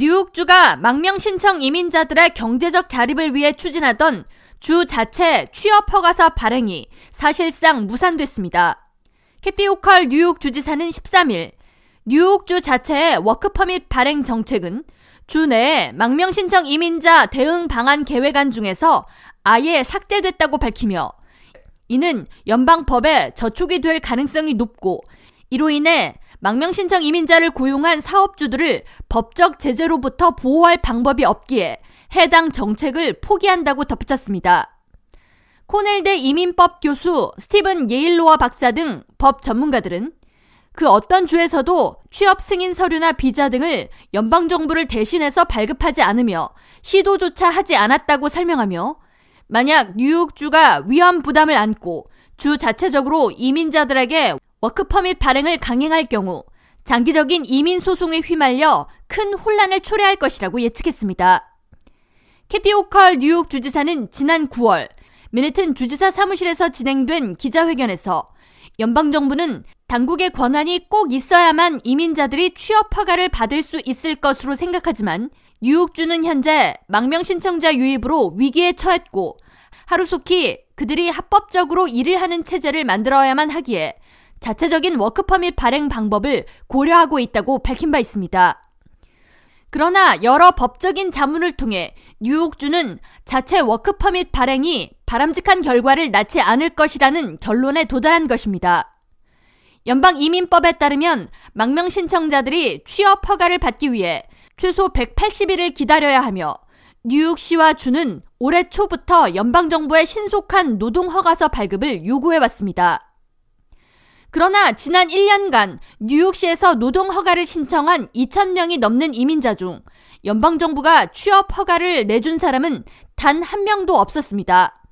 뉴욕주가 망명 신청 이민자들의 경제적 자립을 위해 추진하던 주 자체 취업 허가서 발행이 사실상 무산됐습니다. 캐티 오컬 뉴욕 주지사는 13일 뉴욕주 자체의 워크퍼밋 발행 정책은 주 내에 망명 신청 이민자 대응 방안 계획안 중에서 아예 삭제됐다고 밝히며 이는 연방법에 저촉이 될 가능성이 높고 이로 인해 망명 신청 이민자를 고용한 사업주들을 법적 제재로부터 보호할 방법이 없기에 해당 정책을 포기한다고 덧붙였습니다. 코넬대 이민법 교수 스티븐 예일로와 박사 등 법 전문가들은 그 어떤 주에서도 취업 승인 서류나 비자 등을 연방정부를 대신해서 발급하지 않으며 시도조차 하지 않았다고 설명하며 만약 뉴욕주가 위험 부담을 안고 주 자체적으로 이민자들에게 워크퍼밋 발행을 강행할 경우 장기적인 이민 소송에 휘말려 큰 혼란을 초래할 것이라고 예측했습니다. 캐티 오컬 뉴욕 주지사는 지난 9월 미네튼 주지사 사무실에서 진행된 기자회견에서 연방정부는 당국의 권한이 꼭 있어야만 이민자들이 취업 허가를 받을 수 있을 것으로 생각하지만 뉴욕주는 현재 망명 신청자 유입으로 위기에 처했고 하루속히 그들이 합법적으로 일을 하는 체제를 만들어야만 하기에 자체적인 워크퍼밋 발행 방법을 고려하고 있다고 밝힌 바 있습니다. 그러나 여러 법적인 자문을 통해 뉴욕주는 자체 워크퍼밋 발행이 바람직한 결과를 낳지 않을 것이라는 결론에 도달한 것입니다. 연방 이민법에 따르면 망명 신청자들이 취업 허가를 받기 위해 최소 180일을 기다려야 하며 뉴욕시와 주는 올해 초부터 연방정부의 신속한 노동 허가서 발급을 요구해 왔습니다. 그러나 지난 1년간 뉴욕시에서 노동 허가를 신청한 2,000명이 넘는 이민자 중 연방정부가 취업 허가를 내준 사람은 단 한 명도 없었습니다.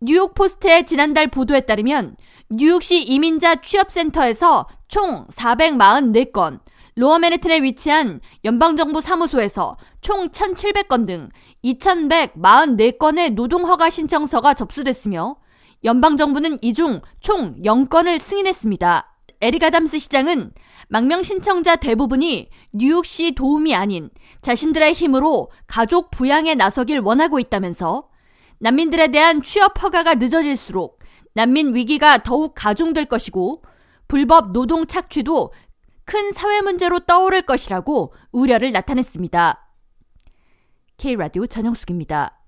뉴욕 포스트의 지난달 보도에 따르면 뉴욕시 이민자 취업센터에서 총 444건, 로어 맨해튼에 위치한 연방정부 사무소에서 총 1,700건 등 2,144건의 노동허가 신청서가 접수됐으며 연방정부는 이 중 총 0건을 승인했습니다. 에릭 아담스 시장은 망명 신청자 대부분이 뉴욕시 도움이 아닌 자신들의 힘으로 가족 부양에 나서길 원하고 있다면서 난민들에 대한 취업 허가가 늦어질수록 난민 위기가 더욱 가중될 것이고 불법 노동 착취도 큰 사회 문제로 떠오를 것이라고 우려를 나타냈습니다. K라디오 전영숙입니다.